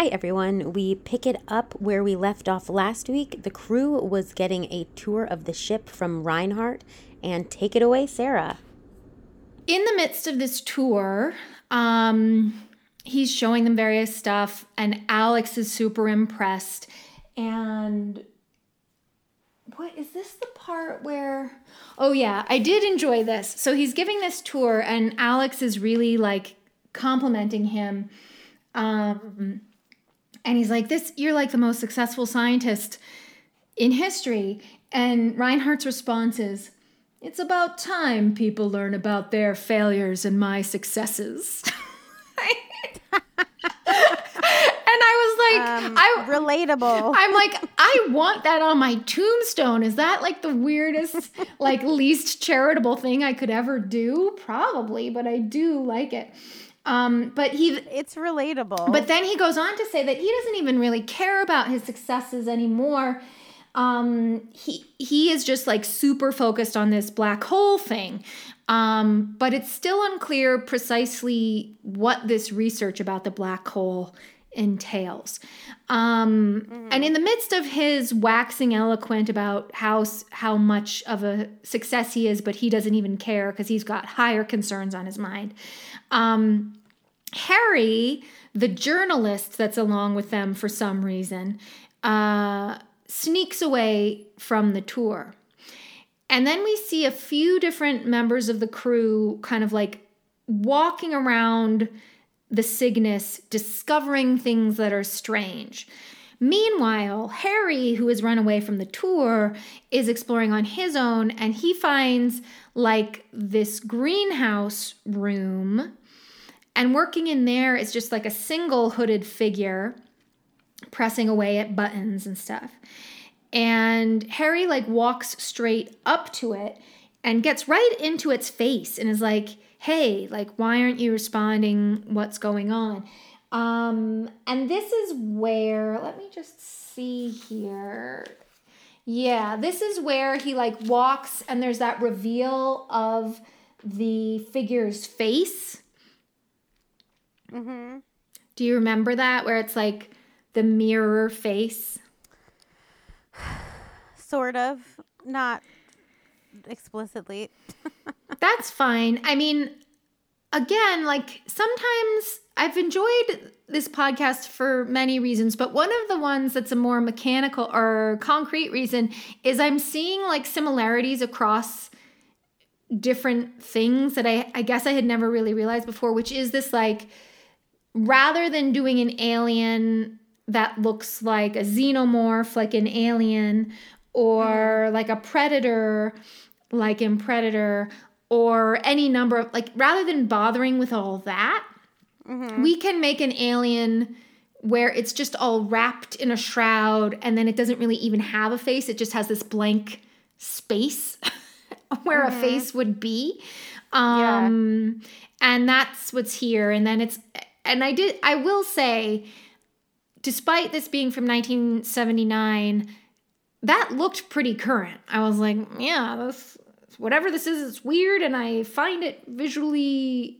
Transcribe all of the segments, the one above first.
Hi, everyone. We pick it up where we left off last week. The crew was getting a tour of the ship from Reinhardt. And take it away, Sarah. in the midst of this tour, um, he's showing them various stuff, and Alex is super impressed. And what is this the part where? Oh, yeah, I did enjoy this. So he's giving this tour, and Alex is really like complimenting him. Um, and he's like, "This, you're like the most successful scientist in history." And Reinhardt's response is, "It's about time people learn about their failures and my successes." and I was like, Um, I relatable. I'm like, I want that on my tombstone. Is that like the weirdest, like least charitable thing I could ever do? Probably, but I do like it. Um, but he it's relatable. but then he goes on to say that he doesn't even really care about his successes anymore. Um, he he is just like super focused on this black hole thing. Um, but it's still unclear precisely what this research about the black hole entails. Um, And in the midst of his waxing eloquent about how how much of a success he is, but he doesn't even care because he's got higher concerns on his mind. Um, Harry, the journalist that's along with them for some reason, uh, sneaks away from the tour. And then we see a few different members of the crew kind of like walking around the Cygnus, discovering things that are strange. Meanwhile, Harry, who has run away from the tour, is exploring on his own and he finds like this greenhouse room. And working in there is just like a single hooded figure pressing away at buttons and stuff. And Harry like walks straight up to it and gets right into its face and is like, "Hey, like why aren't you responding? What's going on?" Um and this is where let me just see here. Yeah, this is where he like walks and there's that reveal of the figure's face. Mm-hmm. Do you remember that where it's like the mirror face? Sort of. Not explicitly. That's fine. I mean, again, like sometimes I've enjoyed this podcast for many reasons, but one of the ones that's a more mechanical or concrete reason is I'm seeing like similarities across different things that I, I guess I had never really realized before, which is this like rather than doing an alien that looks like a xenomorph, like an alien, or mm-hmm. like a predator, like in Predator, or any number of like rather than bothering with all that, mm-hmm. we can make an alien where it's just all wrapped in a shroud and then it doesn't really even have a face. It just has this blank space where a mm-hmm. face would be. Um and that's what's here. And then it's and I did I will say despite this being from 1979 that looked pretty current. I was like, yeah, this whatever this is, it's weird, and I find it visually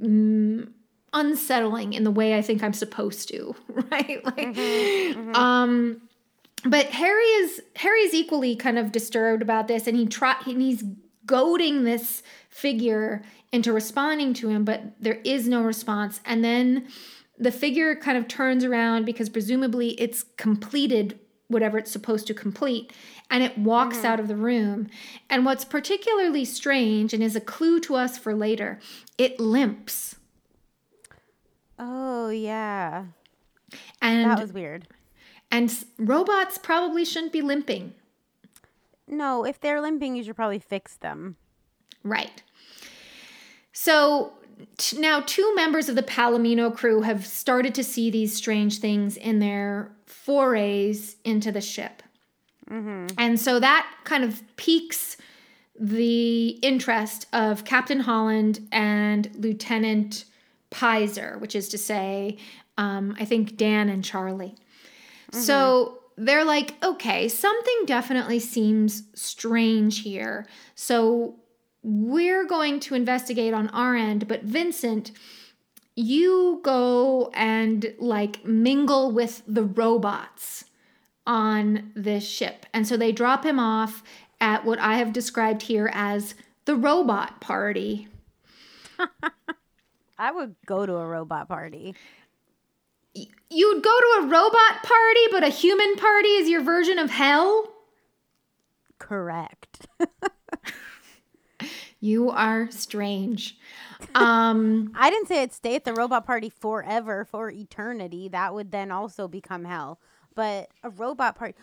mm, unsettling in the way I think I'm supposed to, right? Like, um, but Harry is Harry's equally kind of disturbed about this, and he try and he's goading this figure into responding to him, but there is no response, and then the figure kind of turns around because presumably it's completed whatever it's supposed to complete and it walks mm-hmm. out of the room. And what's particularly strange and is a clue to us for later, it limps. Oh yeah, And that was weird. and robots probably shouldn't be limping. No, if they're limping, you should probably fix them. Right. So t- now two members of the Palomino crew have started to see these strange things in their forays into the ship. And so that kind of piques the interest of Captain Holland and Lieutenant Pizer, which is to say, um, I think Dan and Charlie. So they're like, okay, something definitely seems strange here. So we're going to investigate on our end, but Vincent, you go and like mingle with the robots on this ship. And so they drop him off at what I have described here as the robot party. I would go to a robot party. You'd go to a robot party, but a human party is your version of hell? Correct. You are strange. Um I didn't say I'd stay at the robot party forever, for eternity. That would then also become hell. But a robot party.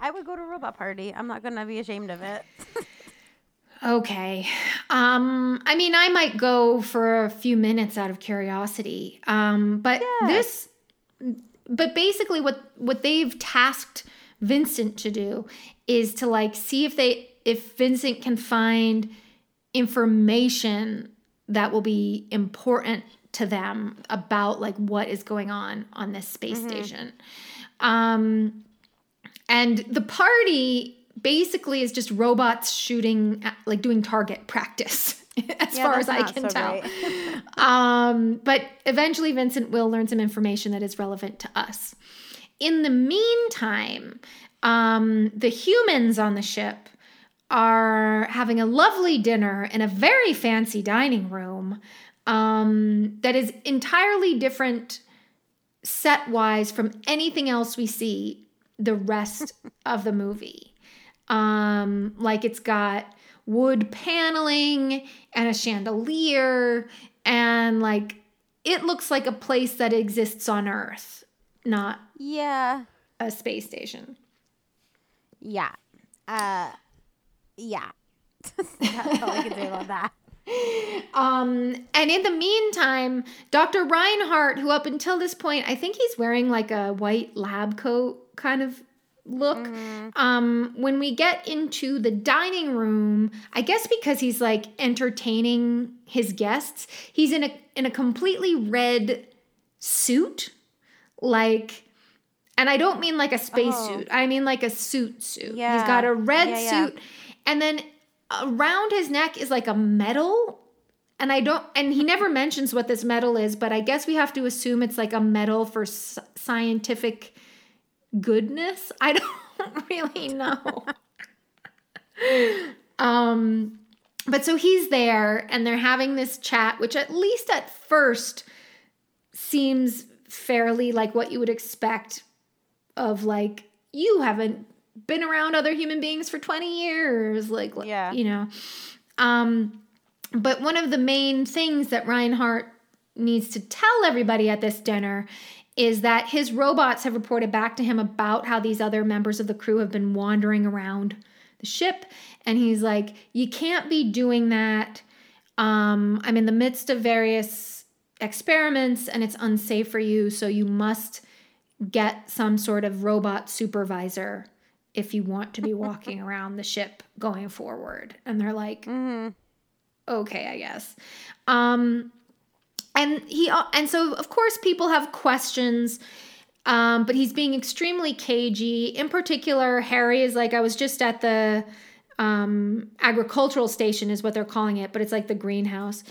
I would go to a robot party. I'm not going to be ashamed of it. Okay. Um, I mean, I might go for a few minutes out of curiosity. Um, but Yeah. this, but basically, what what they've tasked Vincent to do is to like see if they if Vincent can find information that will be important to them about like what is going on on this space station. Um, and the party basically is just robots shooting, at- like doing target practice, as Yeah, far as I can so tell. um, but eventually, Vincent will learn some information that is relevant to us. In the meantime, um, the humans on the ship are having a lovely dinner in a very fancy dining room um, that is entirely different set wise from anything else we see the rest of the movie. Um, like it's got wood paneling and a chandelier, and like it looks like a place that exists on Earth, not yeah. a space station. Yeah. Uh, yeah. That's all I can say about that. Um, and in the meantime, Dr. Reinhardt, who up until this point, I think he's wearing like a white lab coat kind of look. Um, when we get into the dining room, I guess because he's like entertaining his guests, he's in a in a completely red suit, like. And I don't mean like a spacesuit. I mean like a suit suit. Yeah. He's got a red Yeah, yeah. suit. And then around his neck is like a medal and i don't and he never mentions what this medal is but i guess we have to assume it's like a medal for scientific goodness? I don't really know. Um but so he's there and they're having this chat which at least at first seems fairly like what you would expect of like you haven't been around other human beings for 20 years like Yeah. you know. Um but one of the main things that Reinhardt needs to tell everybody at this dinner is that his robots have reported back to him about how these other members of the crew have been wandering around the ship. And he's like you can't be doing that. Um i'm in the midst of various experiments and it's unsafe for you so you must get some sort of robot supervisor if you want to be walking around the ship going forward. And they're like okay i guess. Um and he and so of course people have questions um but he's being extremely cagey. In particular harry is like i was just at the um agricultural station is what they're calling it but it's like the greenhouse.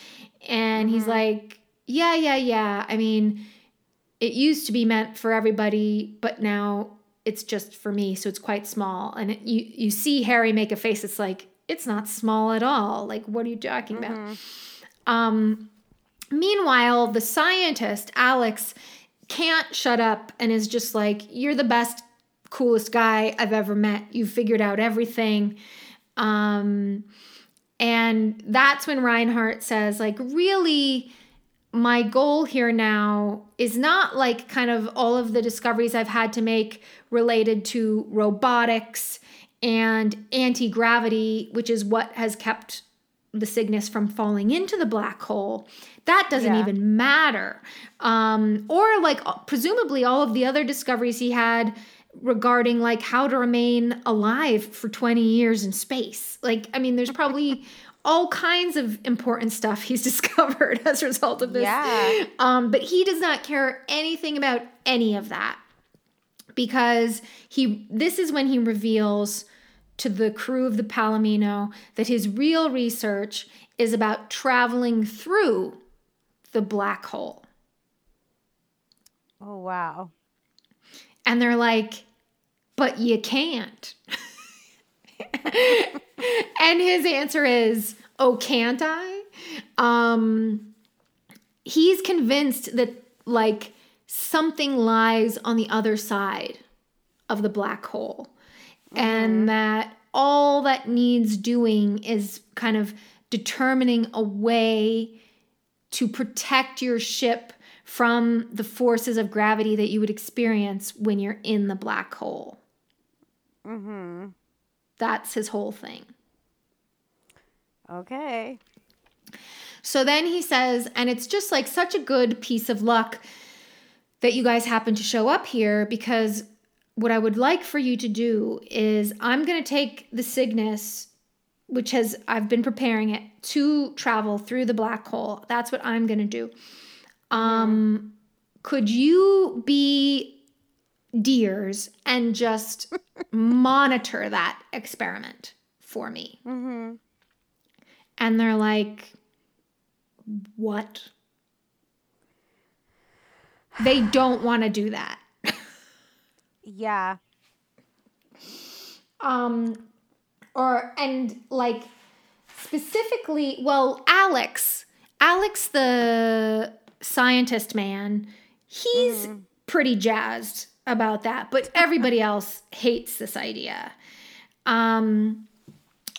And he's like yeah yeah yeah. I mean it used to be meant for everybody but now it's just for me so it's quite small. And it, you you see harry make a face it's like it's not small at all. Like what are you talking about? Um Meanwhile, the scientist, Alex, can't shut up and is just like, You're the best, coolest guy I've ever met. You've figured out everything. Um, and that's when Reinhardt says, like, really, my goal here now is not like kind of all of the discoveries I've had to make related to robotics and anti gravity, which is what has kept the Cygnus from falling into the black hole. That doesn't Yeah. even matter. Um, or like presumably all of the other discoveries he had regarding like how to remain alive for 20 years in space. Like, I mean, there's probably all kinds of important stuff he's discovered as a result of this. Yeah. Um, but he does not care anything about any of that because he this is when he reveals to the crew of the Palomino that his real research is about traveling through the black hole. Oh wow. And they're like, but you can't. and his answer is, oh, can't I? Um, he's convinced that like something lies on the other side of the black hole and that all that needs doing is kind of determining a way to protect your ship from the forces of gravity that you would experience when you're in the black hole. Mm-hmm. That's his whole thing. Okay. So then he says, and it's just like such a good piece of luck that you guys happen to show up here because what I would like for you to do is I'm going to take the Cygnus, which has, I've been preparing it to travel through the black hole. That's what I'm going to do. Um, could you be deers and just monitor that experiment for me? Mm-hmm. And they're like, what? They don't want to do that. Yeah. Um, or, and like specifically, well, Alex, Alex, the scientist man, he's pretty jazzed about that, but everybody else hates this idea. Um,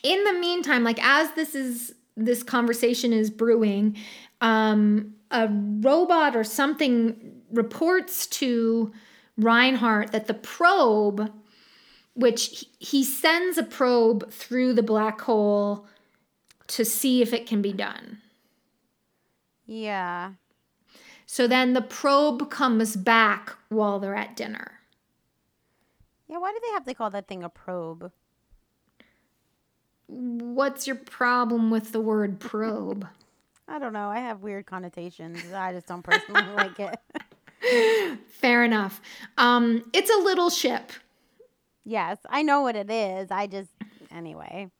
in the meantime, like as this is this conversation is brewing, um, a robot or something reports to Reinhardt that the probe, which he- he sends a probe through the black hole to see if it can be done. Yeah. So then the probe comes back while they're at dinner. Yeah, why do they have to call that thing a probe? What's your problem with the word probe? I don't know. I have weird connotations. I just don't personally like it. Fair enough. Um, it's a little ship. Yes, I know what it is. I just anyway.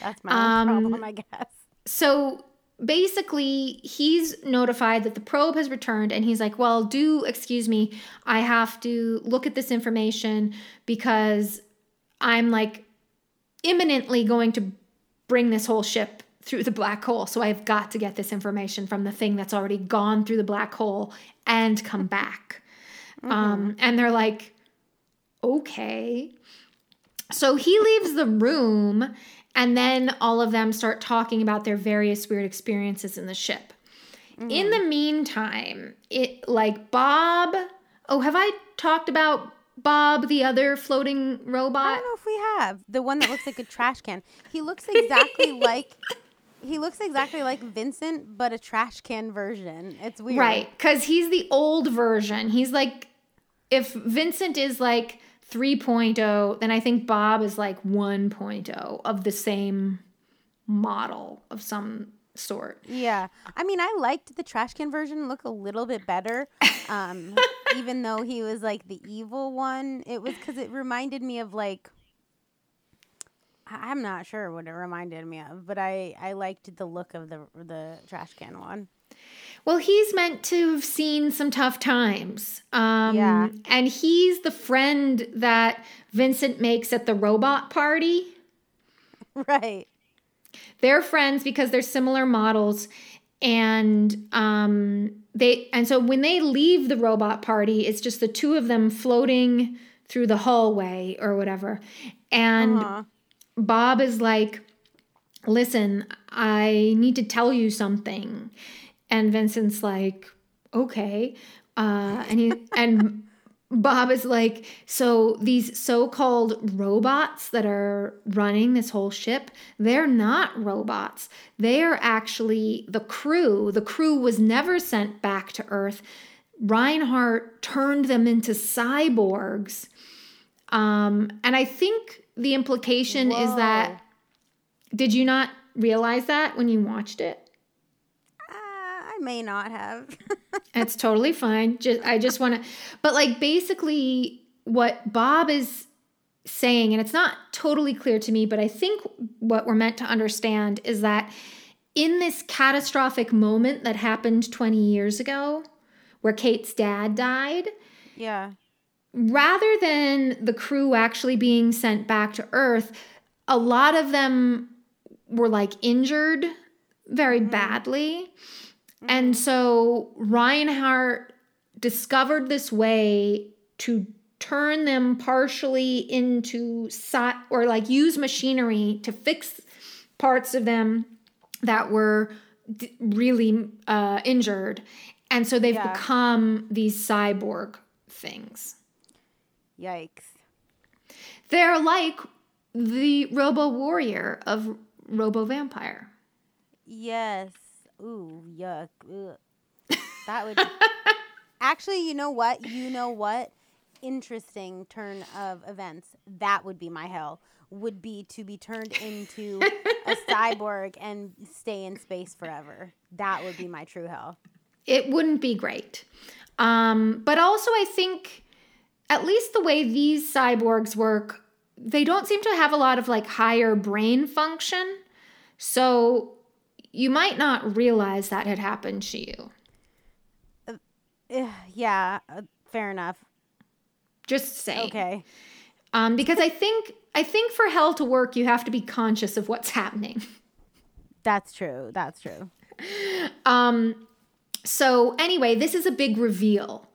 That's my Um, own problem, I guess. So basically, he's notified that the probe has returned, and he's like, Well, do excuse me, I have to look at this information because I'm like imminently going to bring this whole ship through the black hole. So I've got to get this information from the thing that's already gone through the black hole and come back. Um, and they're like, Okay. So he leaves the room, and then all of them start talking about their various weird experiences in the ship. In the meantime, it like Bob. Oh, have I talked about Bob, the other floating robot? I don't know if we have the one that looks like a trash can. He looks exactly like he looks exactly like Vincent, but a trash can version. It's weird, Right, because he's the old version. He's like, if Vincent is like 3.0, then I think Bob is like 1.0 of the same model of some sort. Yeah, I mean, I liked the trash can version. Look a little bit better, um, even though he was like the evil one. It was because it reminded me of like. I'm not sure what it reminded me of, but I, I liked the look of the the trash can one. Well, he's meant to have seen some tough times. Um, Yeah. And he's the friend that Vincent makes at the robot party. Right. They're friends because they're similar models. and um, they and so when they leave the robot party, it's just the two of them floating through the hallway or whatever, and Uh-huh. Bob is like, "Listen, I need to tell you something," and Vincent's like, "Okay," uh, and he and Bob is like, so these so called robots that are running this whole ship, they're not robots. They are actually the crew. The crew was never sent back to Earth. Reinhardt turned them into cyborgs. Um, and I think the implication is that, did you not realize that when you watched it? May not have. It's totally fine. Just I just want to but like basically what Bob is saying and it's not totally clear to me, but I think what we're meant to understand is that in this catastrophic moment that happened 20 years ago where Kate's dad died, yeah. rather than the crew actually being sent back to Earth, a lot of them were like injured very mm-hmm. badly. And so Reinhardt discovered this way to turn them partially into or like use machinery to fix parts of them that were d- really uh, injured. And so they've Yeah. become these cyborg things. Yikes. They're like the Robo Warrior of Robo Vampire. Yes. Ooh, yuck. Ugh. That would actually. You know what? You know what? Interesting turn of events. That would be my hell. Would be to be turned into a cyborg and stay in space forever. That would be my true hell. It wouldn't be great. Um, but also, I think, at least the way these cyborgs work, they don't seem to have a lot of like higher brain function. So you might not realize that had happened to you. Ugh, yeah. Uh, fair enough. Just saying. Okay. Um, because I think I think for hell to work, you have to be conscious of what's happening. That's true. That's true. Um, so anyway, this is a big reveal.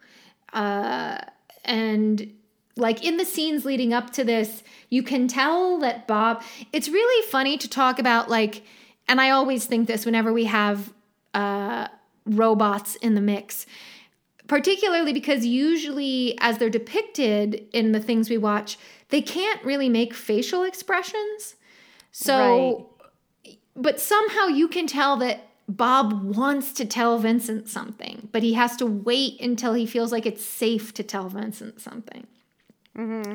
Uh, and like in the scenes leading up to this, you can tell that Bob, it's really funny to talk about like, and I always think this whenever we have uh, robots in the mix, particularly because usually as they're depicted in the things we watch, they can't really make facial expressions. So, but somehow you can tell that Bob wants to tell Vincent something, but he has to wait until he feels like it's safe to tell Vincent something.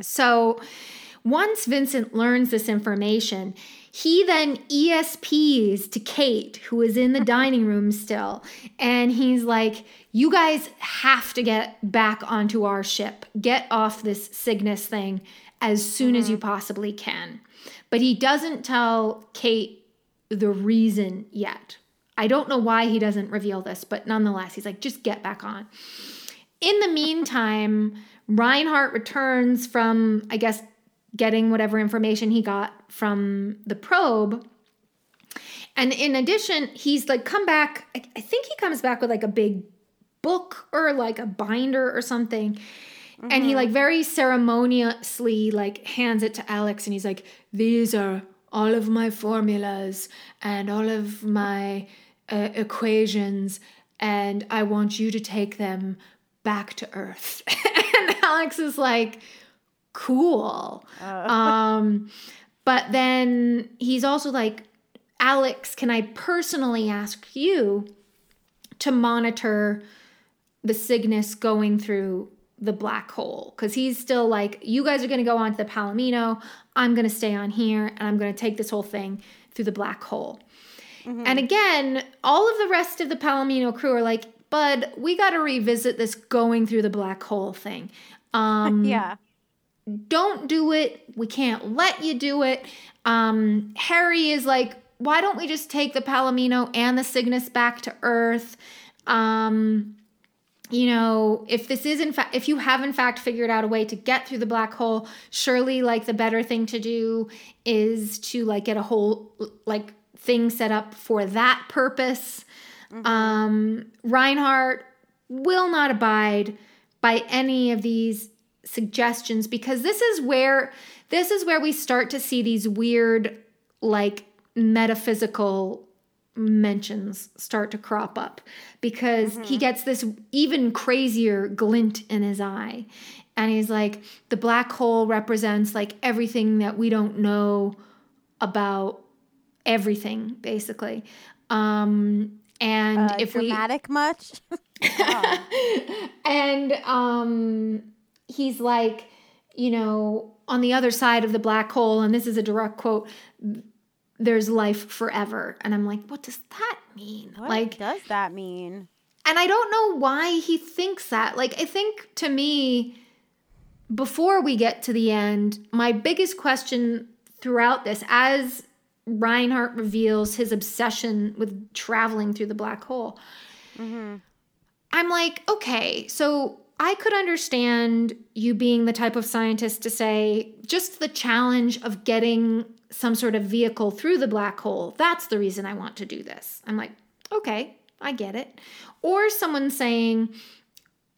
So once Vincent learns this information, he then ESPs to Kate, who is in the dining room still. And he's like, You guys have to get back onto our ship. Get off this Cygnus thing as soon as you mm-hmm. possibly can. But he doesn't tell Kate the reason yet. I don't know why he doesn't reveal this, but nonetheless, he's like, Just get back on. In the meantime, Reinhardt returns from, I guess, getting whatever information he got from the probe. And in addition, he's like come back. I think he comes back with like a big book or like a binder or something. And he like very ceremoniously like hands it to Alex and he's like, these are all of my formulas and all of my uh, equations and I want you to take them back to Earth. and Alex is like, cool. Um, but then he's also like, Alex, can I personally ask you to monitor the Cygnus going through the black hole? Because he's still like, you guys are going to go on to the Palomino. I'm going to stay on here and I'm going to take this whole thing through the black hole. And again, all of the rest of the Palomino crew are like, Bud, we got to revisit this going through the black hole thing. Um, Yeah. Don't do it. We can't let you do it. Um, Harry is like, why don't we just take the Palomino and the Cygnus back to Earth? Um, you know, if this is in fact, if you have in fact figured out a way to get through the black hole, surely like the better thing to do is to like get a whole like thing set up for that purpose. Um, Reinhardt will not abide by any of these suggestions because this is where this is where we start to see these weird like metaphysical mentions start to crop up because he gets this even crazier glint in his eye. And he's like the black hole represents like everything that we don't know about everything basically. Um and Uh, if we dramatic much? and um he's like you know on the other side of the black hole and this is a direct quote there's life forever and i'm like what does that mean What like does that mean? and I don't know why he thinks that. Like, I think to me, before we get to the end, my biggest question throughout this, as Reinhardt reveals his obsession with traveling through the black hole, mm-hmm. I'm like, okay, so I could understand you being the type of scientist to say just the challenge of getting some sort of vehicle through the black hole. That's the reason I want to do this. I'm like, okay, I get it. Or someone saying,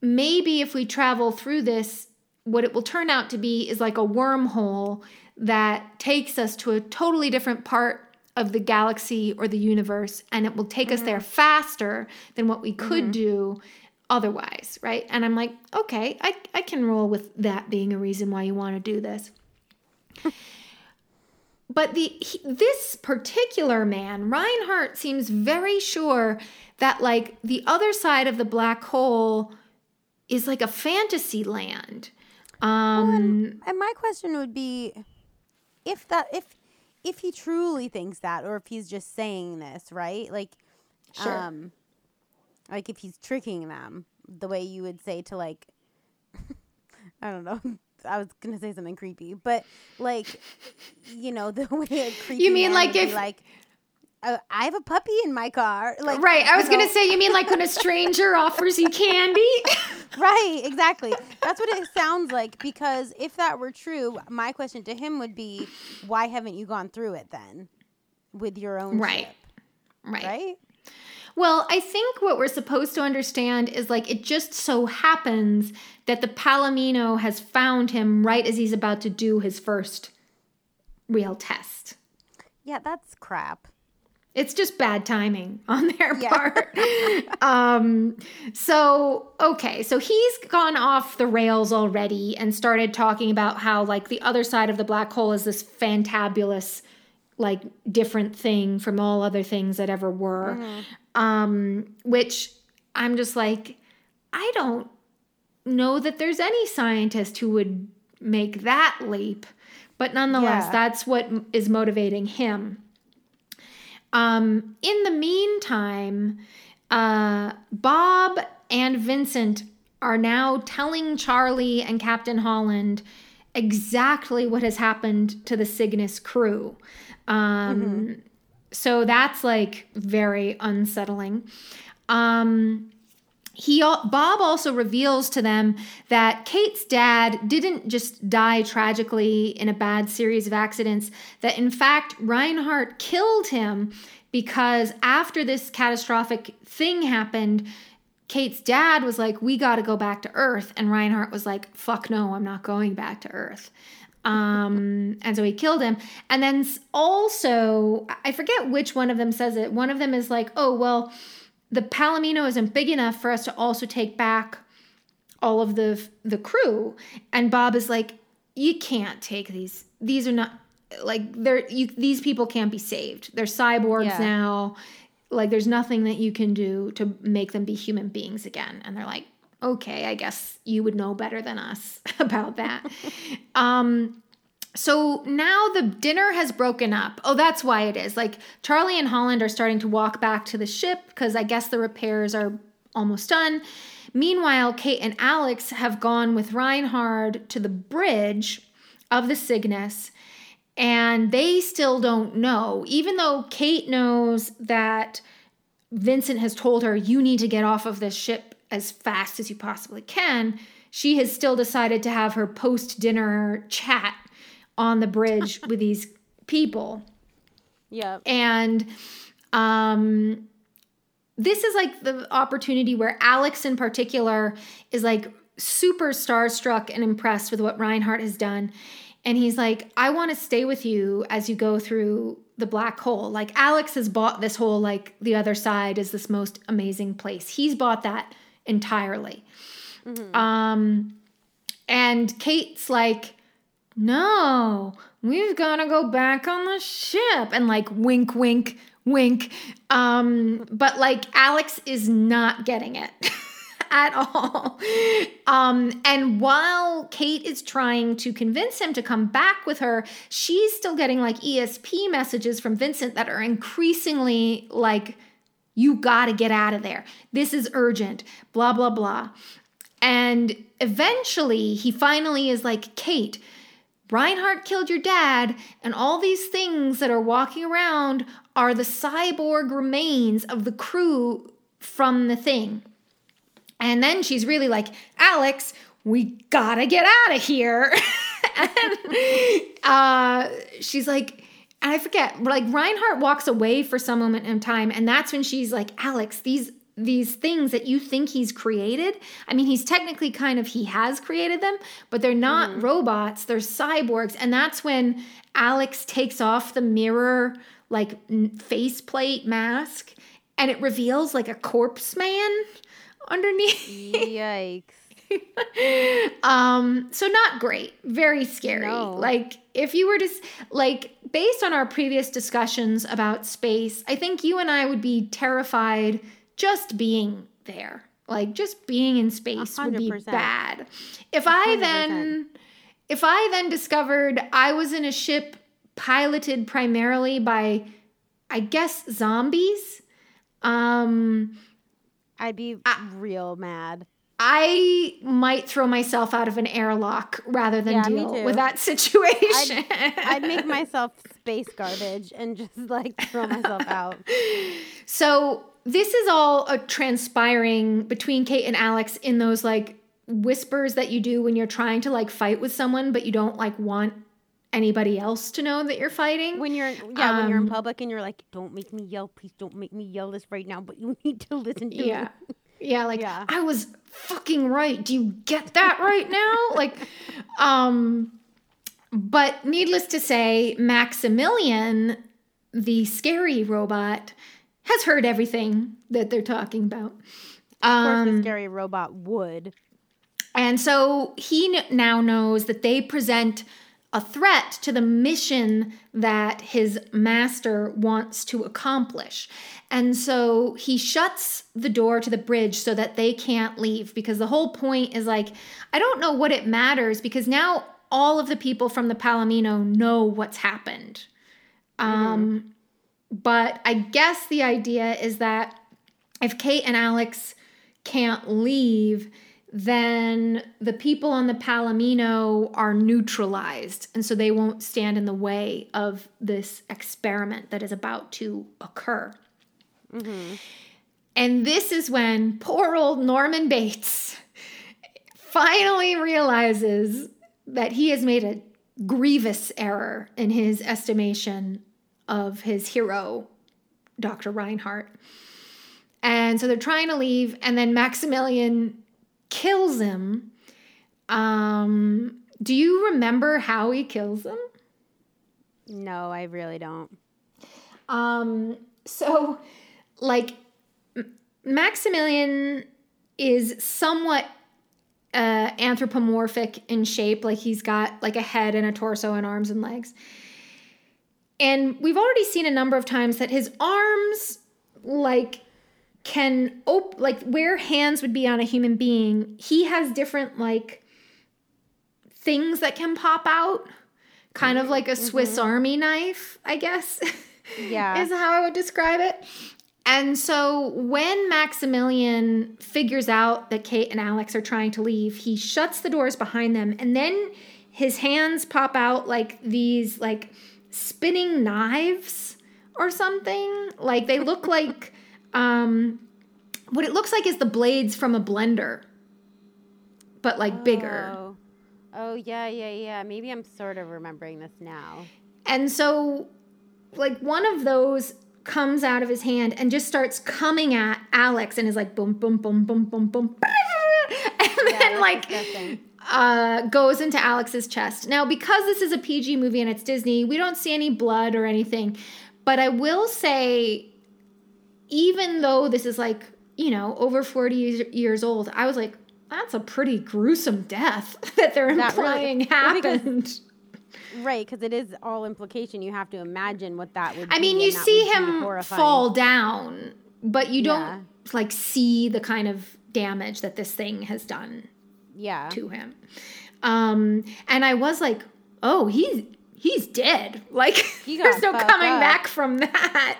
maybe if we travel through this, what it will turn out to be is like a wormhole that takes us to a totally different part of the galaxy or the universe, and it will take us mm-hmm. there faster than what we could mm-hmm. do otherwise, right? And I'm like, okay, I, I can roll with that being a reason why you want to do this. But the he, this particular man, Reinhardt, seems very sure that like the other side of the black hole is like a fantasy land. Um, And my question would be if that if if he truly thinks that or if he's just saying this, right? Like Sure. um like if he's tricking them the way you would say to like I don't know. I was gonna say something creepy, but like, you know, the way a creepy You mean like if- like, uh, I have a puppy in my car, like right. I was gonna say, you mean like when a stranger offers you candy? Right, exactly. That's what it sounds like. Because if that were true, my question to him would be, why haven't you gone through it then with your own Right. ship? right. Right? Well, I think what we're supposed to understand is like it just so happens that the Palomino has found him right as he's about to do his first real test. Yeah, that's crap. It's just bad timing on their Yeah. part. um, so, okay, so he's gone off the rails already and started talking about how, like, the other side of the black hole is this fantabulous, like, different thing from all other things that ever were. Um, which I'm just like, I don't know that there's any scientist who would make that leap. But nonetheless, Yeah. that's what is motivating him. Um, in the meantime, uh, Bob and Vincent are now telling Charlie and Captain Holland exactly what has happened to the Cygnus crew. Um, So that's like very unsettling. Um, he Bob also reveals to them that Kate's dad didn't just die tragically in a bad series of accidents that in fact Reinhardt killed him because after this catastrophic thing happened Kate's dad was like we got to go back to earth. And Reinhardt was like fuck no I'm not going back to earth um and so he killed him. And then also i forget which one of them says it. One of them is like oh well the palomino isn't big enough for us to also take back all of the the crew. And bob is like you can't take these. These are not like they're you these people can't be saved. They're cyborgs Yeah. now. Like there's nothing that you can do to make them be human beings again. And they're like okay i guess you would know better than us about that um so now the dinner has broken up. Oh, that's why it is. Like Charlie and Holland are starting to walk back to the ship because I guess the repairs are almost done. Meanwhile, Kate and Alex have gone with Reinhardt to the bridge of the Cygnus, and they still don't know, even though Kate knows that Vincent has told her, you need to get off of this ship as fast as you possibly can. She has still decided to have her post dinner chat on the bridge with these people. Yeah. And um this is like the opportunity where Alex in particular is like super starstruck and impressed with what Reinhardt has done. And he's like, I want to stay with you as you go through the black hole. Like Alex has bought this whole like the other side is this most amazing place. He's bought that entirely. Mm-hmm. Um and Kate's like, "No, we've got to go back on the ship." And like wink wink wink. Um but like Alex is not getting it. at all. Um, and while Kate is trying to convince him to come back with her, she's still getting like ESP messages from Vincent that are increasingly like, you gotta get out of there. This is urgent, blah, blah, blah. And eventually, he finally is like, Kate, Reinhardt killed your dad, and all these things that are walking around are the cyborg remains of the crew from the thing. And then she's really like, Alex, we gotta get out of here. and uh, she's like, I forget, like Reinhardt walks away for some moment in time, and that's when she's like, Alex, these these things that you think he's created. I mean, he's technically kind of he has created them, but they're not mm-hmm. robots, they're cyborgs. And that's when Alex takes off the mirror like faceplate mask and it reveals like a corpse man underneath. Yikes. um so not great very scary no. like if you were to like based on our previous discussions about space i think you and i would be terrified just being there like just being in space 100%. would be bad if 100%. i then if i then discovered i was in a ship piloted primarily by i guess zombies um I'd be I, real mad. I might throw myself out of an airlock rather than yeah, deal with that situation. I'd, I'd, make myself space garbage and just like throw myself out. So this is all a transpiring between Kate and Alex in those like whispers that you do when you're trying to like fight with someone, but you don't like want anybody else to know that you're fighting. When you're yeah, um, when you're in um, public and you're like, don't make me yell, please don't make me yell this right now, but you need to listen to yeah. me. Yeah, like yeah. I was fucking right. Do you get that right now? like um but needless to say, Maximilian, the scary robot, has heard everything that they're talking about. Um, of course, the um, scary robot would. And so he now knows that they present a threat to the mission that his master wants to accomplish. And so he shuts the door to the bridge so that they can't leave because the whole point is like, I don't know what it matters because now all of the people from the Palomino know what's happened. Mm-hmm. Um, but I guess the idea is that if Kate and Alex can't leave, then the people on the Palomino are neutralized. And so they won't stand in the way of this experiment that is about to occur. Mm-hmm. And this is when poor old Norman Bates finally realizes that he has made a grievous error in his estimation of his hero, Dr. Reinhardt. And so they're trying to leave, and then Maximilian kills him. Um, do you remember how he kills him? No, I really don't. Um, so like Maximilian is somewhat uh, anthropomorphic in shape, like he's got like a head and a torso and arms and legs. And we've already seen a number of times that his arms like can op- like where hands would be on a human being he has different like things that can pop out. Kind of like a swiss mm-hmm. army knife i guess yeah. is how i would describe it. And so when maximilian figures out that kate and alex are trying to leave he shuts the doors behind them and then his hands pop out like these like spinning knives or something. Like they look like um, what it looks like is the blades from a blender, but like oh. bigger. Oh, yeah, yeah, yeah. Maybe I'm sort of remembering this now. And so, like, one of those comes out of his hand and just starts coming at Alex and is like boom, boom, boom, boom, boom, boom, and then like disgusting. uh, goes into Alex's chest. Now, because this is a PG movie and it's Disney, we don't see any blood or anything. But I will say, even though this is like, you know, over 40 years- old, I was like, that's a pretty gruesome death that they're That really- implying because- happened. Right, because it is all implication. You have to imagine what that would. I mean, you see him fall down, but you don't Yeah. like see the kind of damage that this thing has done Yeah, to him. Um, and I was like, oh, he's he's dead. Like He there's no coming up. back from that.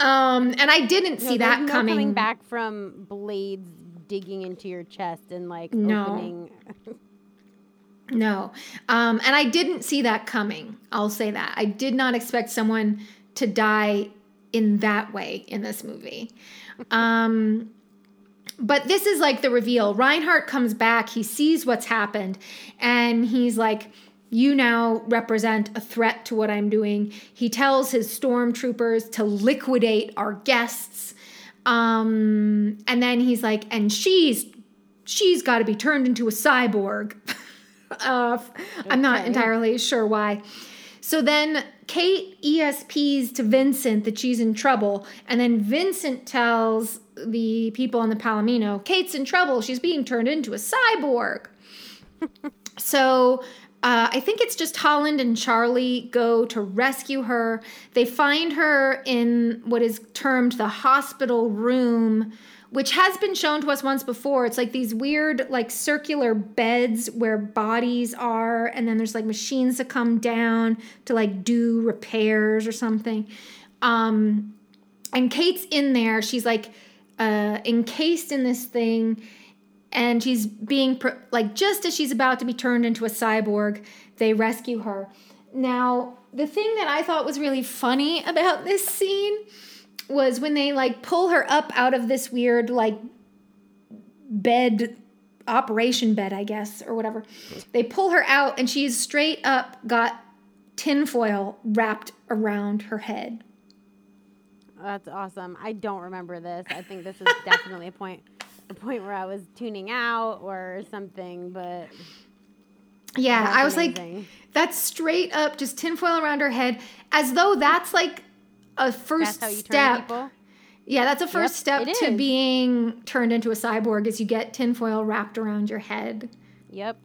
Um, and I didn't No, see that no coming. back from blades digging into your chest and like No. opening. No. Um, and I didn't see that coming. I'll say that. I did not expect someone to die in that way in this movie. Um, but this is like the reveal. Reinhardt comes back, he sees what's happened, and he's like, You now represent a threat to what I'm doing. He tells his stormtroopers to liquidate our guests. Um, and then he's like, And she's she's got to be turned into a cyborg. uh, I'm not entirely sure why. So then Kate ESPs to Vincent that she's in trouble, and then Vincent tells the people on the Palomino, Kate's in trouble. She's being turned into a cyborg. so uh, I think it's just Holland and Charlie go to rescue her. They find her in what is termed the hospital room, which has been shown to us once before. It's like these weird, like circular beds where bodies are, and then there's like machines that come down to like do repairs or something. Um, and Kate's in there. She's like uh, encased in this thing, and she's being like just as she's about to be turned into a cyborg, they rescue her. Now, the thing that I thought was really funny about this scene was when they like pull her up out of this weird like bed operation bed, I guess, or whatever. They pull her out and she's straight up got tinfoil wrapped around her head. That's awesome. I don't remember this. I think this is definitely a point, a point where I was tuning out or something. But Yeah, I was like, that's straight up just tinfoil around her head, as though that's like a first that's how you turn step. people. Yeah, that's a first Yep, step to is. being turned into a cyborg is you get tinfoil wrapped around your head. Yep.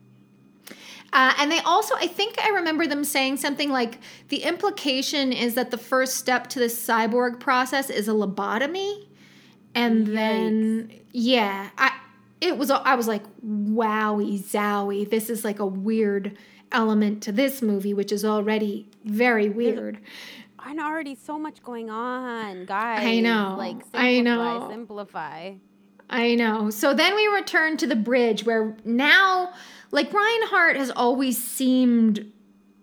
Uh, and they also, I think I remember them saying something like the implication is that the first step to the cyborg process is a lobotomy. And then, yeah, I, it was, I was like, wowie zowie. This is like a weird element to this movie, which is already very weird. And already so much going on, guys. I know. Like I simplify, know. simplify. I know. So then we return to the bridge where now, like Reinhardt has always seemed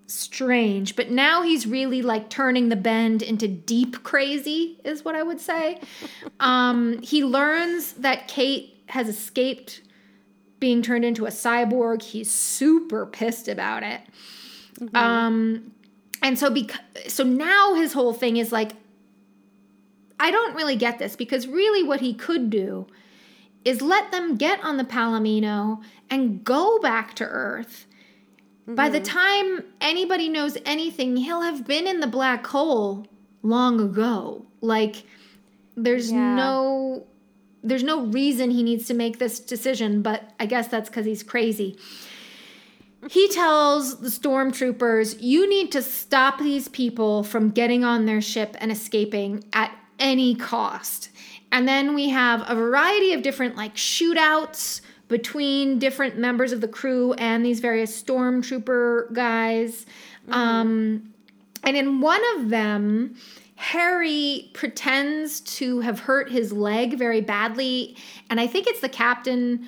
strange, but now he's really like turning the bend into deep crazy, is what I would say. um, he learns that Kate has escaped being turned into a cyborg. He's super pissed about it. Um, and so because so now his whole thing is like I don't really get this because really what he could do is let them get on the Palomino and go back to Earth. By the mm-hmm. time anybody knows anything, he'll have been in the black hole long ago. Like there's Yeah. no there's no reason he needs to make this decision, but I guess that's cuz he's crazy. He tells the stormtroopers, "You need to stop these people from getting on their ship and escaping at any cost." And then we have a variety of different like shootouts between different members of the crew and these various stormtrooper guys. Um, and in one of them, Harry pretends to have hurt his leg very badly. And I think it's the captain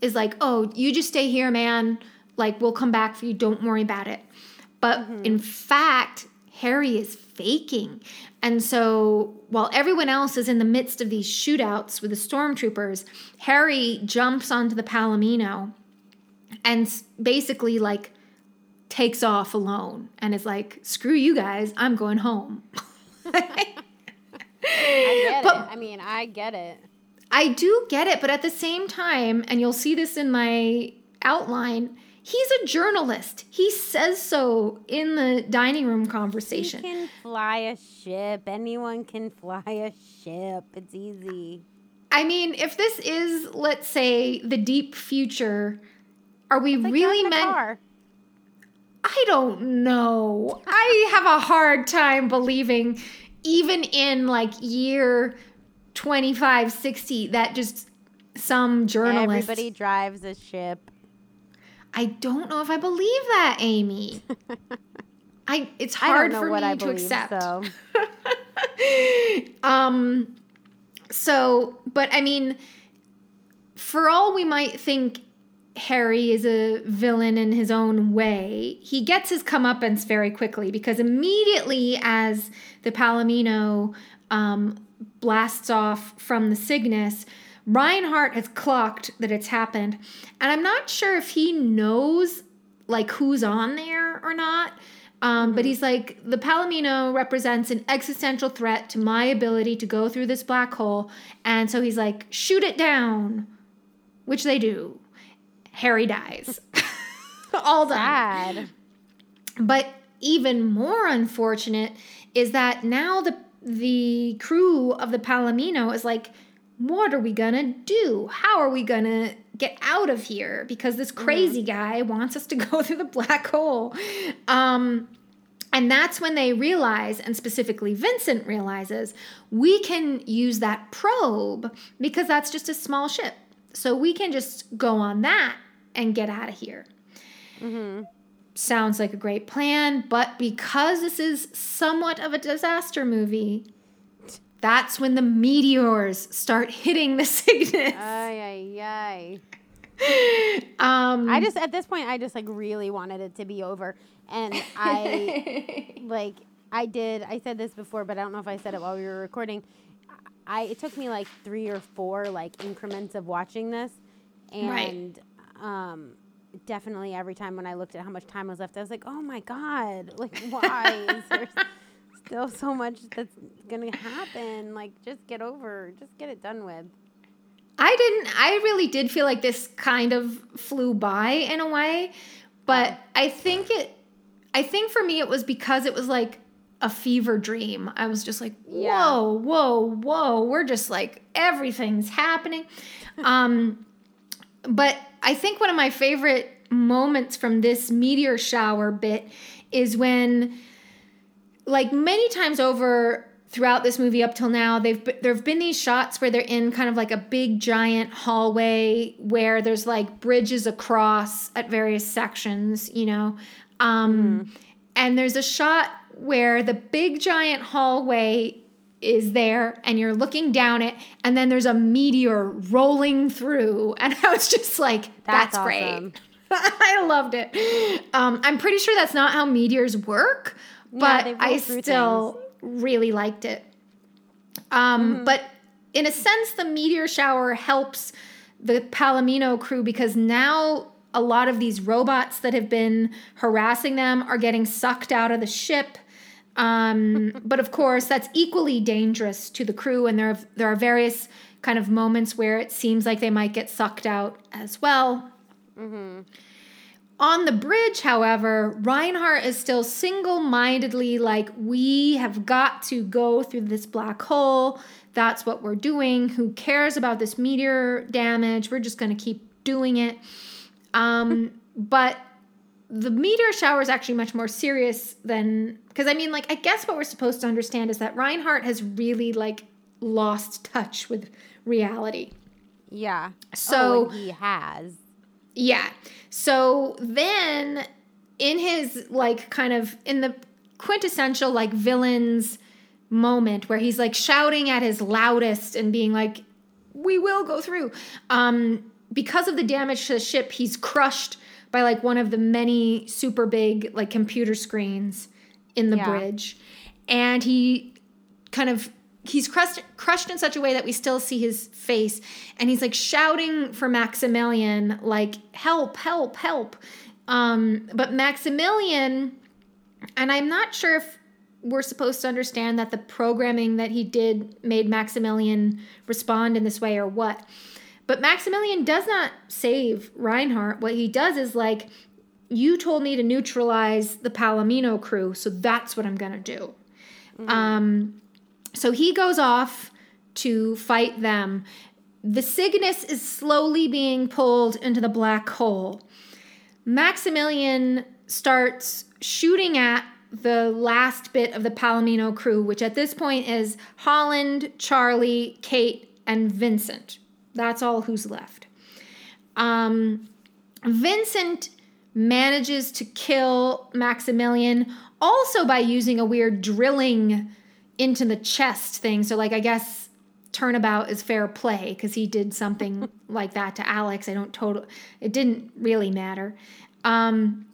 is like, oh, you just stay here, man. Like, we'll come back for you. Don't worry about it. But in fact, Harry is faking. And so while everyone else is in the midst of these shootouts with the stormtroopers, Harry jumps onto the Palomino and basically like takes off alone and is like, screw you guys, I'm going home. I mean, I get it. I do get it, but at the same time, and you'll see this in my outline, he's a journalist. He says so in the dining room conversation. He can fly a ship. Anyone can fly a ship. It's easy. I mean, if this is, let's say, the deep future, are we like really meant? car. I don't know. I have a hard time believing, even in like year 25, 60, that just some journalist. Everybody drives a ship. I don't know if I believe that, Amy. I it's I hard don't know for what me I to believe. accept. So um so but I mean for all we might think Harry is a villain in his own way, he gets his comeuppance very quickly because immediately as the Palomino um, blasts off from the Cygnus, Reinhardt has clocked that it's happened. And I'm not sure if he knows like who's on there or not. Um, But he's like, the Palomino represents an existential threat to my ability to go through this black hole. And so he's like, shoot it down, which they do. Harry dies. All done. sad. But even more unfortunate is that now the the crew of the Palomino is like, what are we gonna do? How are we gonna get out of here? Because this crazy guy wants us to go through the black hole. Um, and that's when they realize, and specifically Vincent realizes, we can use that probe because that's just a small ship. So we can just go on that and get out of here sounds like a great plan, but because this is somewhat of a disaster movie, that's when the meteors start hitting the Cygnus. Ay, ay, Um. I just at this point I just like really wanted it to be over. And I like I did I said this before, but I don't know if I said it while we were recording. I it took me like three or four like increments of watching this. Right. And um definitely every time when I looked at how much time was left, I was like, Oh my god, like why is there still so much that's gonna happen? Like just get over, just get it done with. I didn't, I really did feel like this kind of flew by in a way, but I think it, I think for me it was because it was like a fever dream. I was just like, Yeah. whoa, whoa, whoa. We're just like, everything's happening. um, but I think one of my favorite moments from this meteor shower bit is when, like many times over throughout this movie up till now, they've there have been these shots where they're in kind of like a big giant hallway where there's like bridges across at various sections, you know, um, and there's a shot where the big giant hallway is there and you're looking down it and then there's a meteor rolling through and i was just like that's, That's great. I loved it. Um, i'm pretty sure that's not how meteors work but roll i still really liked it. Um, but in a sense the meteor shower helps the palomino crew because now a lot of these robots that have been harassing them are getting sucked out of the ship. Um, but of course, that's equally dangerous to the crew, and there are, there are various kind of moments where it seems like they might get sucked out as well. On the bridge, however, Reinhardt is still single mindedly like, we have got to go through this black hole. That's what we're doing. Who cares about this meteor damage? We're just going to keep doing it. Um, but the meteor shower is actually much more serious than because I mean, like, I guess what we're supposed to understand is that Reinhardt has really like lost touch with reality. Yeah. So- oh, he has. Yeah. So then in his like kind of in the quintessential like villains moment where he's like shouting at his loudest and being like we will go through um because of the damage to the ship he's crushed by like one of the many super big like computer screens in the Yeah. bridge and he kind of he's crushed crushed in such a way that we still see his face and he's like shouting for Maximilian like help help help um but Maximilian and I'm not sure if we're supposed to understand that the programming that he did made Maximilian respond in this way or what. But Maximilian does not save Reinhardt. What he does is like, you told me to neutralize the Palomino crew, so that's what I'm gonna do. Um, so he goes off to fight them. The Cygnus is slowly being pulled into the black hole. Maximilian starts shooting at the last bit of the Palomino crew, which at this point is Holland, Charlie, Kate, and Vincent. That's all who's left. Um, Vincent manages to kill Maximilian also by using a weird drilling into the chest thing. So, like, I guess turnabout is fair play because he did something like that to Alex. I don't total. It didn't really matter. Um,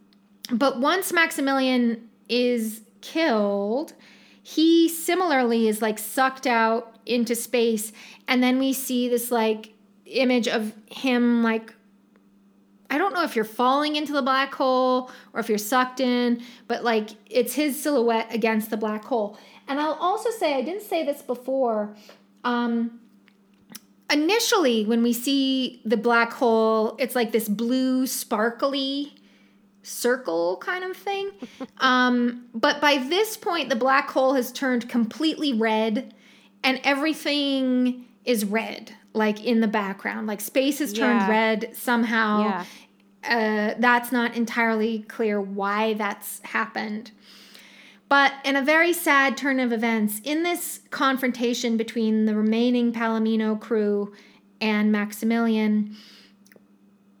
but once Maximilian is killed, he similarly is like sucked out into space, and then we see this like image of him like I don't know if you're falling into the black hole or if you're sucked in, but like it's his silhouette against the black hole. And I'll also say, I didn't say this before. Um, initially, when we see the black hole, it's like this blue, sparkly circle kind of thing. um, but by this point, the black hole has turned completely red and everything is red like in the background like space has turned Yeah. red somehow Yeah. uh, that's not entirely clear why that's happened but in a very sad turn of events in this confrontation between the remaining palomino crew and maximilian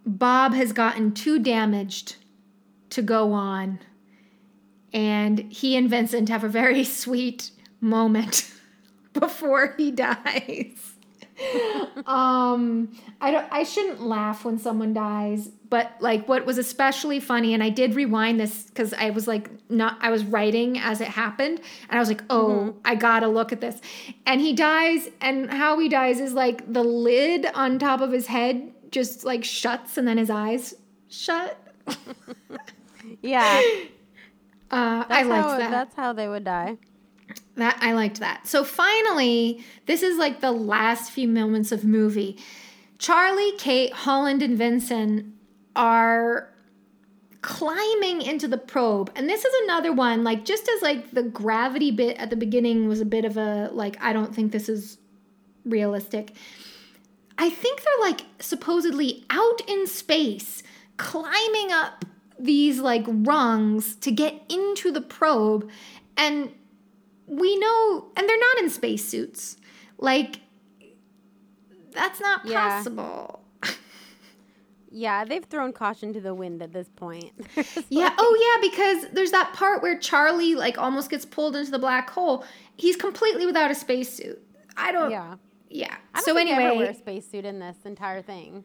bob has gotten too damaged to go on. And he and vincent have a very sweet moment before he dies um i don't i shouldn't laugh when someone dies but like what was especially funny and i did rewind this because i was like not i was writing as it happened and i was like oh i gotta look at this and he dies and how he dies is like the lid on top of his head just like shuts and then his eyes shut Yeah. uh i liked how, that That's how they would die. That I liked that. So finally, this is like the last few moments of movie. Charlie, Kate, Holland, and Vincent are climbing into the probe. And this is another one, like just as like the gravity bit at the beginning was a bit of a like, I don't think this is realistic. I think they're like supposedly out in space, climbing up these like rungs to get into the probe. And we know, and they're not in spacesuits. Like, that's not Yeah. possible. Yeah, they've thrown caution to the wind at this point. Yeah. Oh, yeah. Because there's that part where Charlie like almost gets pulled into the black hole. He's completely without a spacesuit. I don't. Yeah. yeah. I don't So they ever wear anyway, a spacesuit in this entire thing.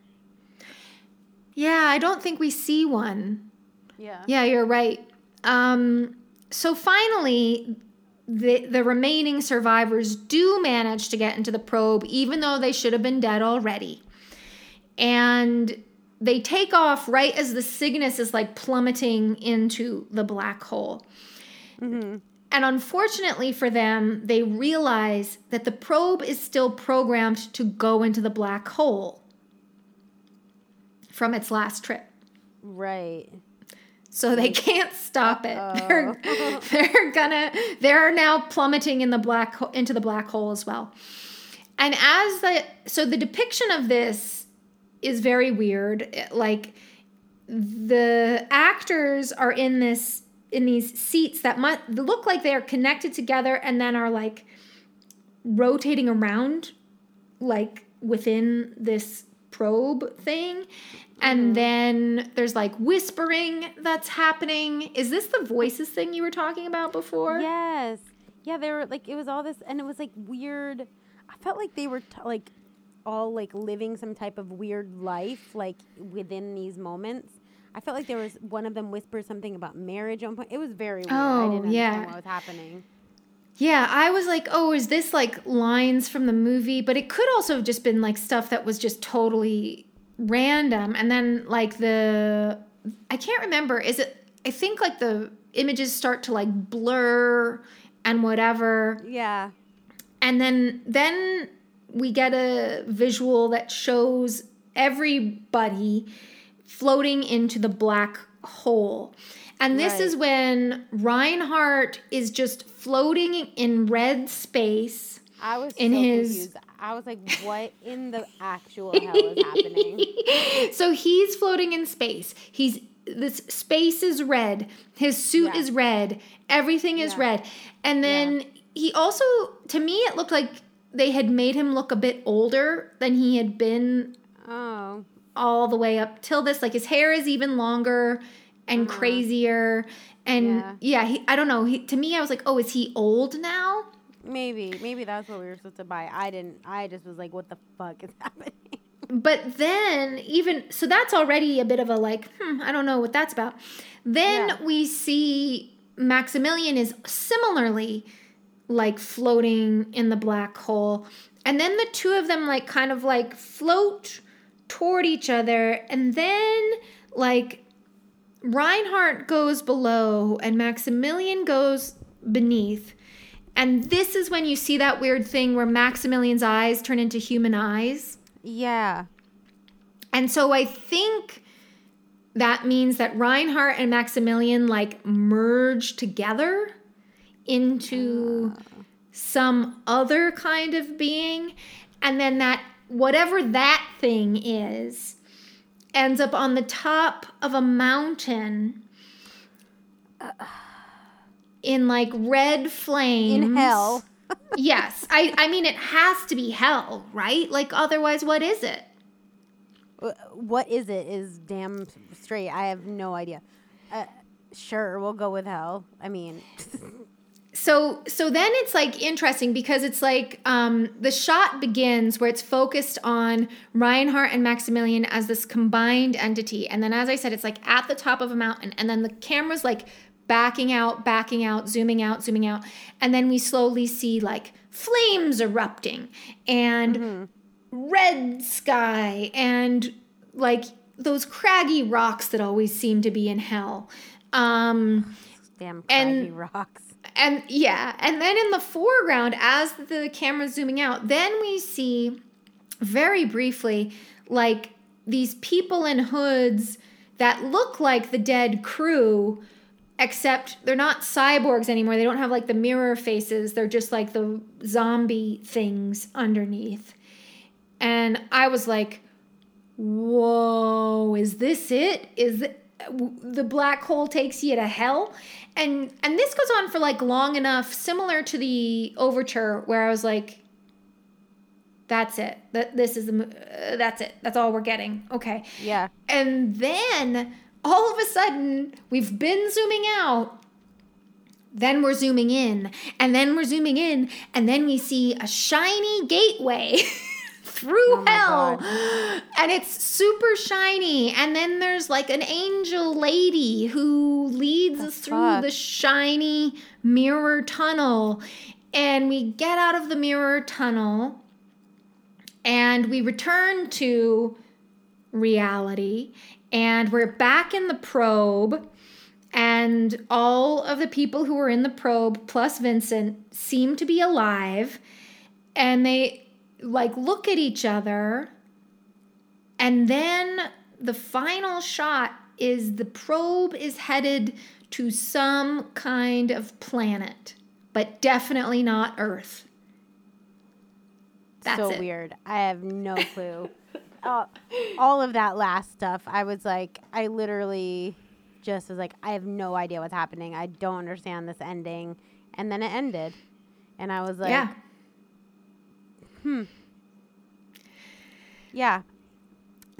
yeah. I don't think we see one. Yeah. Yeah, you're right. Um, so finally, the the remaining survivors do manage to get into the probe, even though they should have been dead already. And they take off right as the Cygnus is like plummeting into the black hole. Mm-hmm. And unfortunately for them, they realize that the probe is still programmed to go into the black hole from its last trip. Right. So they can't stop it. Oh. They're, they're gonna they're now plummeting in the black into the black hole as well. And as the so the depiction of this is very weird. It- Like the actors are in this in these seats that look like they are connected together and then are like rotating around like within this probe thing and mm-hmm. then there's like whispering that's happening is this the voices thing you were talking about before Yes. Yeah, they were like it was all this and it was like weird. I felt like they were t- like all like living some type of weird life like within these moments. I felt like there was one of them whispered something about marriage on point. It was very weird. I Oh, didn't understand yeah. what was happening. yeah i was like oh is this like lines from the movie but it could also have just been like stuff that was just totally random and then like the i can't remember is it i think like the images start to like blur and whatever Yeah. and then then we get a visual that shows everybody floating into the black hole and this Right. is when reinhardt is just floating in red space I was In so his- confused. I was like, what in the actual hell is happening? so he's floating in space. He's this space is red. His suit Yeah. is red. Everything is Yeah. red. And then he also to me it looked like they had made him look a bit older than he had been Oh. all the way up till this like his hair is even longer and crazier and Uh-huh. yeah, Yeah. he, I don't know. He, to me I was like, "Oh, is he old now?" Maybe. Maybe that's what we were supposed to buy. I didn't. I just was like, what the fuck is happening? But then, even so, that's already a bit of a like, hmm, I don't know what that's about. Then Yeah. we see Maximilian is similarly like floating in the black hole. And then the two of them like kind of like float toward each other. And then like Reinhardt goes below and Maximilian goes beneath. And this is when you see that weird thing where Maximilian's eyes turn into human eyes. Yeah. And so I think that means that Reinhardt and Maximilian like merge together into some other kind of being. And then that, whatever that thing is, ends up on the top of a mountain in like red flames. In hell. yes. I, I mean, it has to be hell, right? Like, otherwise, what is it? What is it? Is damn straight. I have no idea. Uh, sure, we'll go with hell. I mean, so so then it's like interesting because it's like um the shot begins where it's focused on Reinhardt and Maximilian as this combined entity and then as I said it's like at the top of a mountain and then the camera's like backing out backing out zooming out zooming out. And then we slowly see like flames erupting and red sky and like those craggy rocks that always seem to be in hell. Um damn And- craggy rocks. and yeah, and then in the foreground, as the camera's zooming out, then we see very briefly like these people in hoods that look like the dead crew, except they're not cyborgs anymore. They don't have like the mirror faces, they're just like the zombie things underneath. And I was like, whoa, is this it? Is the black hole takes you to hell and and this goes on for like long enough similar to the overture where i was like that's it that this is the uh, that's it that's all we're getting okay Yeah. and then all of a sudden we've been zooming out. Then we're zooming in and then we're zooming in and then we see a shiny gateway through Oh hell. God. and it's super shiny. And then there's like an angel lady who leads The us through the shiny mirror tunnel. And we get out of the mirror tunnel and we return to reality and we're back in the probe and all of the people who were in the probe plus Vincent seem to be alive and they like look at each other and then the final shot is the probe is headed to some kind of planet but definitely not earth That's so it. weird. I have no clue. uh, all of that last stuff, I was like, I literally just was like, I have no idea what's happening. I don't understand this ending. And then it ended. And I was like, yeah hmm. yeah.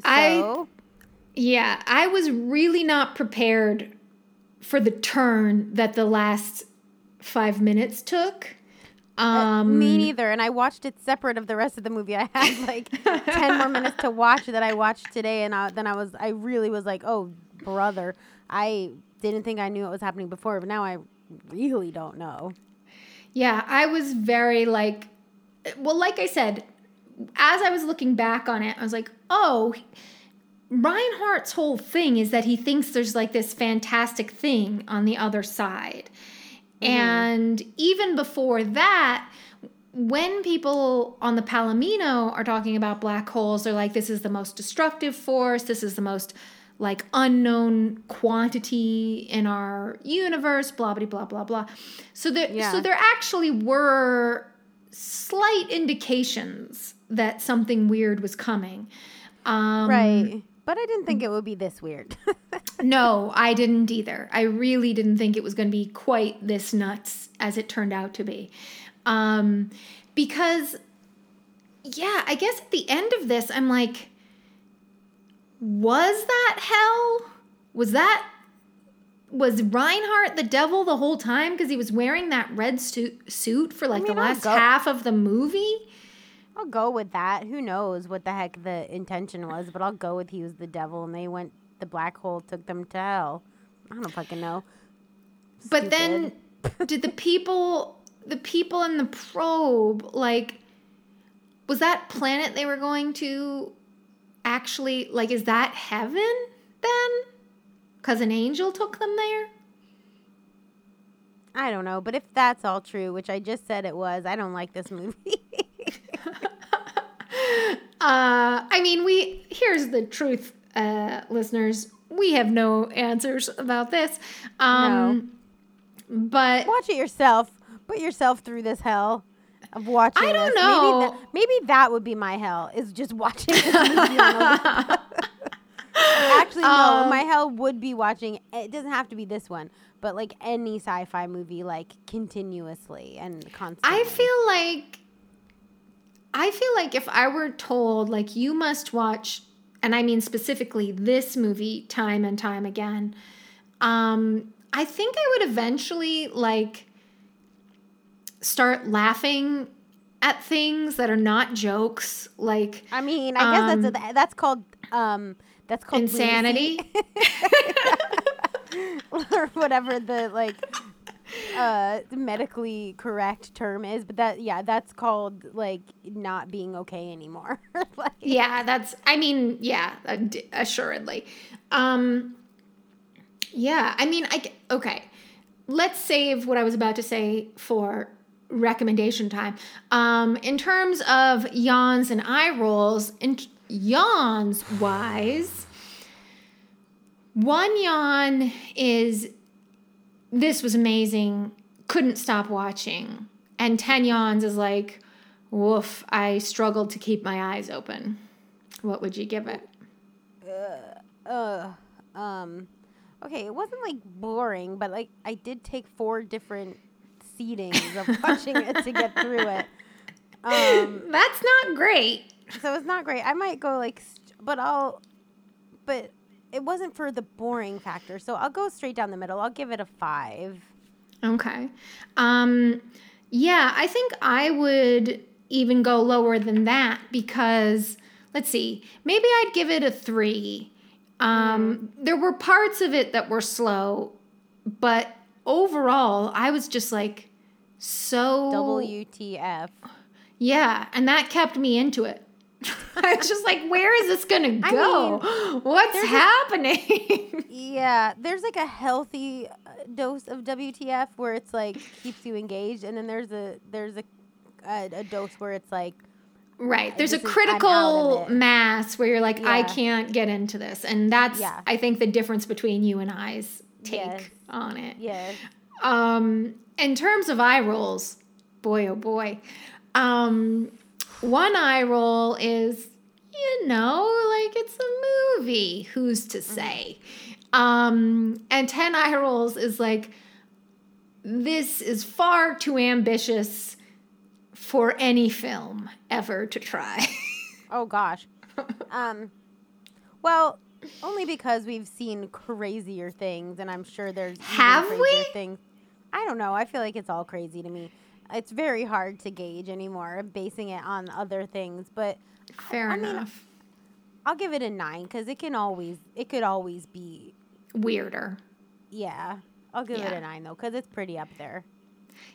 I- Yeah, I was really not prepared for the turn that the last five minutes took. Uh, Um, me neither. And I watched it separate of the rest of the movie. I had like 10 more minutes to watch that I watched today. And I, then I was, I really was like, oh, brother. I didn't think I knew what was happening before, but now I really don't know. Yeah, I was very like, well, like I said, as I was looking back on it, I was like, oh, Reinhardt's whole thing is that he thinks there's like this fantastic thing on the other side. And even before that, when people on the Palomino are talking about black holes, they're like, this is the most destructive force, this is the most like unknown quantity in our universe, blah blah blah blah blah. So there Yeah. so there actually were slight indications that something weird was coming. Um, right. But I didn't think it would be this weird. no, I didn't either. I really didn't think it was going to be quite this nuts as it turned out to be. Um, because, yeah, I guess at the end of this, I'm like, was that hell? Was that. Was Reinhardt the devil the whole time because he was wearing that red suit, suit for like mean, the last half of the movie? I'll go with that. Who knows what the heck the intention was, but I'll go with he was the devil and they went the black hole took them to hell. I don't fucking know. But then did the people the people in the probe like was that planet they were going to actually like is that heaven then? Cuz an angel took them there? I don't know, but if that's all true, which I just said it was, I don't like this movie. Uh I mean we here's the truth uh listeners. We have no answers about this. Um but Watch it yourself. Put yourself through this hell of watching. I don't this. know. Maybe, tha- maybe that would be my hell. Is just watching this movie Actually, no. Um, my hell would be watching. It doesn't have to be this one, but like any sci-fi movie, like continuously and constantly. I feel like I feel like if I were told like you must watch and I mean specifically this movie time and time again, um I think I would eventually like start laughing at things that are not jokes like I mean, I guess Um, that's a, that's called um that's called insanity. or whatever the like uh medically correct term is but that yeah that's called like not being okay anymore like, Yeah, that's. I mean, yeah, uh, d- assuredly. Um, yeah, I mean, I okay. Let's save what I was about to say for recommendation time. Um, in terms of yawns and eye rolls, in yawns wise, one yawn is this was amazing. Couldn't stop watching. And 10 yawns is like, woof, I struggled to keep my eyes open. What would you give it? uh um okay it wasn't like boring but like i did take four different seatings of watching it to get through it um That's not great. so it's not great i might go like st- but i'll but it wasn't for the boring factor so i'll go straight down the middle i'll give it a five Okay. Um, yeah, I think I would even go lower than that because, let's see, maybe I'd give it a three. Um, There were parts of it that were slow, but overall, I was just like so. wtf Yeah, and that kept me into it. I was just like, where is this gonna I go? What's there's a- happening? Yeah, there's like a healthy uh, dose of WTF where it's like keeps you engaged, and then there's a there's a a, a dose where it's like right. There's a this is- I'm out of critical mass where you're like, I can't get into this. And that's Yeah. I think the difference between you and I's take Yes. on it. yeah, Um, in terms of eye rolls, boy oh boy. Um, one eye roll is, you know, like it's a movie. Who's to say? Um, and 10 eye rolls is like, this is far too ambitious for any film ever to try. oh gosh, um, well, only because we've seen crazier things, and I'm sure there's Have we? things. I don't know. I feel like it's all crazy to me. It's very hard to gauge anymore, basing it on other things. But Fair I mean, enough. I'll give it a nine because it can always it could always be Weirder. yeah. I'll give it Yeah. a nine though because it's pretty up there.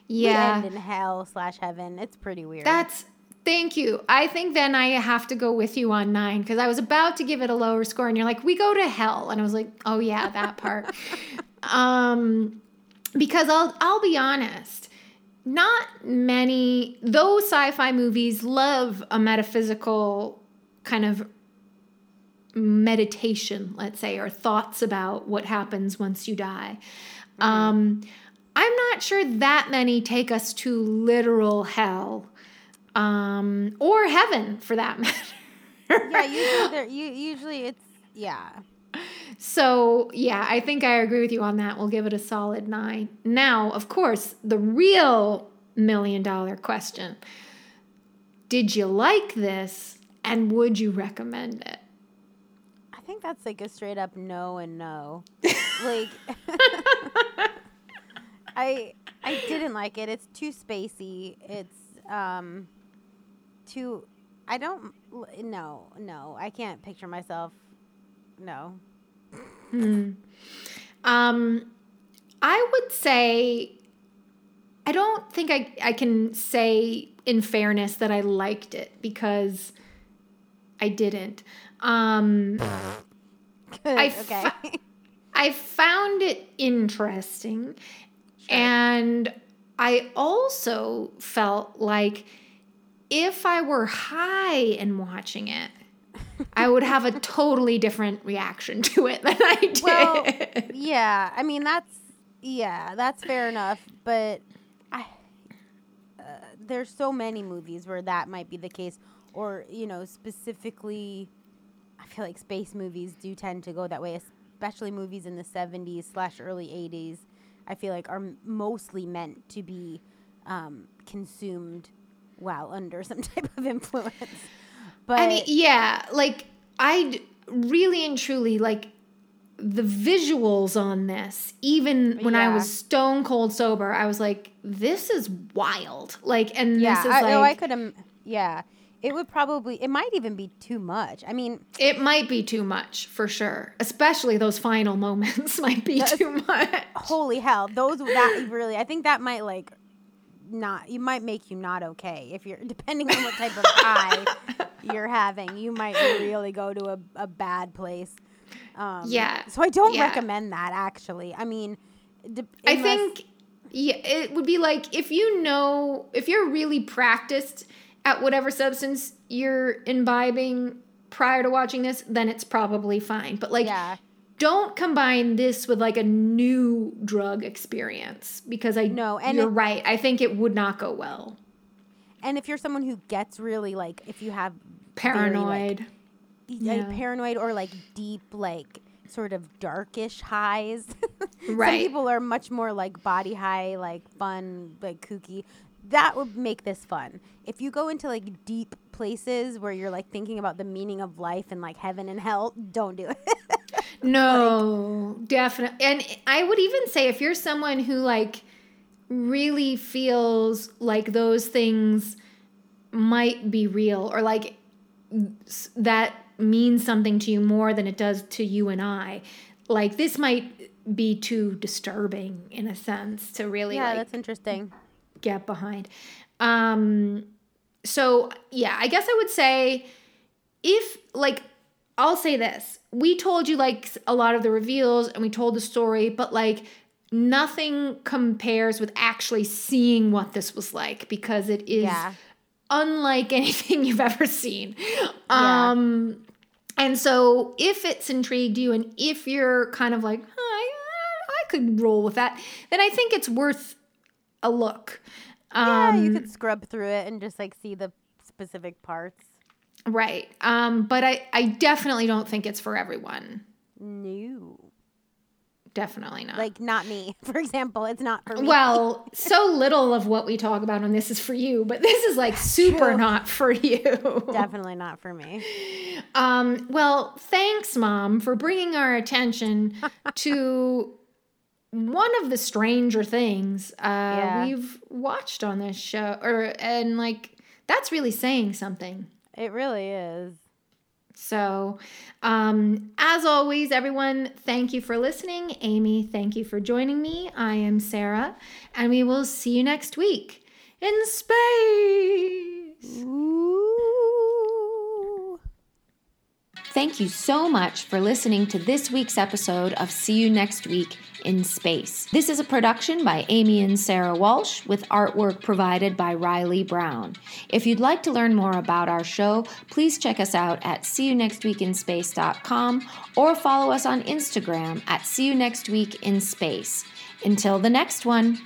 Yeah. We in hell slash heaven. It's pretty weird. That's thank you. I think then I have to go with you on nine because I was about to give it a lower score, and you're like, we go to hell, and I was like, oh yeah, that part. um, because I'll I'll be honest, not many those sci-fi movies love a metaphysical kind of meditation, let's say, or thoughts about what happens once you die. Um, I'm not sure that many take us to literal hell um, or heaven for that matter. Yeah, usually usually it's yeah. So, yeah, I think I agree with you on that. We'll give it a solid nine. Now, of course, the real million dollar question Did you like this and would you recommend it? I think that's like a straight up no and no. like I I didn't like it. It's too spacey. It's um too I don't no, no. I can't picture myself no. Um, I would say, I don't think I, I can say in fairness that I liked it because I didn't. Um, I okay. I found it interesting. And I also felt like if I were high and watching it, I would have a totally different reaction to it than I did. Well, yeah. I mean, that's yeah, that's fair enough. But I, uh, there's so many movies where that might be the case, or you know, specifically, I feel like space movies do tend to go that way, especially movies in the '70s slash early '80s. I feel like are mostly meant to be um, consumed while under some type of influence. But I mean, yeah, like I really and truly like the visuals on this. Even when I was stone cold sober, I was like, "This is wild!" Like, and yeah, this is I, like, oh, I could. Um, yeah, it would probably. It might even be too much. I mean, it might be too much for sure. Especially those final moments might be too much. holy hell, those that really. I think that might like not. You might make you not okay if you're depending on what type of high you're having. You might really go to a, a bad place. Um, Yeah, So I don't yeah. recommend that. Actually, I mean, de- I think yeah, it would be like if you know if you're really practiced at whatever substance you're imbibing prior to watching this, then it's probably fine. But like Yeah. Don't combine this with like a new drug experience because I No, and you're it- right. I think it would not go well. And if you're someone who gets really like, if you have very, like, Paranoid. yeah. Yeah. paranoid or like deep like sort of darkish highs. Right. Some people are much more like body high, like fun, like kooky. That would make this fun. If you go into like deep places where you're like thinking about the meaning of life and like heaven and hell, don't do it. No, definitely. And I would even say if you're someone who like really feels like those things might be real or like that means something to you more than it does to you and I, like this might be too disturbing in a sense to really yeah, like that's interesting. get behind. Um so yeah, I guess I would say if like I'll say this. We told you like a lot of the reveals and we told the story, but like nothing compares with actually seeing what this was like because it is Yeah. unlike anything you've ever seen. Yeah. Um and so if it's intrigued you and if you're kind of like, huh, I, I could roll with that, then I think it's worth a look. Yeah, Um, you could scrub through it and just like see the specific parts. Right. Um, but I, I definitely don't think it's for everyone. No. Definitely not. Like not me, for example. It's not for me. well, so little of what we talk about on this is for you, but this is like super True. not for you. Definitely not for me. Um, well, thanks, Mom, for bringing our attention to one of the stranger things uh, Yeah. we've watched on this show, or and like that's really saying something. It really is. So, um, as always, everyone, thank you for listening. Amy, thank you for joining me. I am Sarah, and we will see you next week in space. Ooh. Thank Thank you so much for listening to this week's episode of See You Next Week in Space. This is a production by Amy and Sarah Walsh with artwork provided by Riley Brown. If you'd like to learn more about our show, please check us out at seeyounextweekinspace.com or follow us on Instagram at See You Next Week in Space. Until the next one.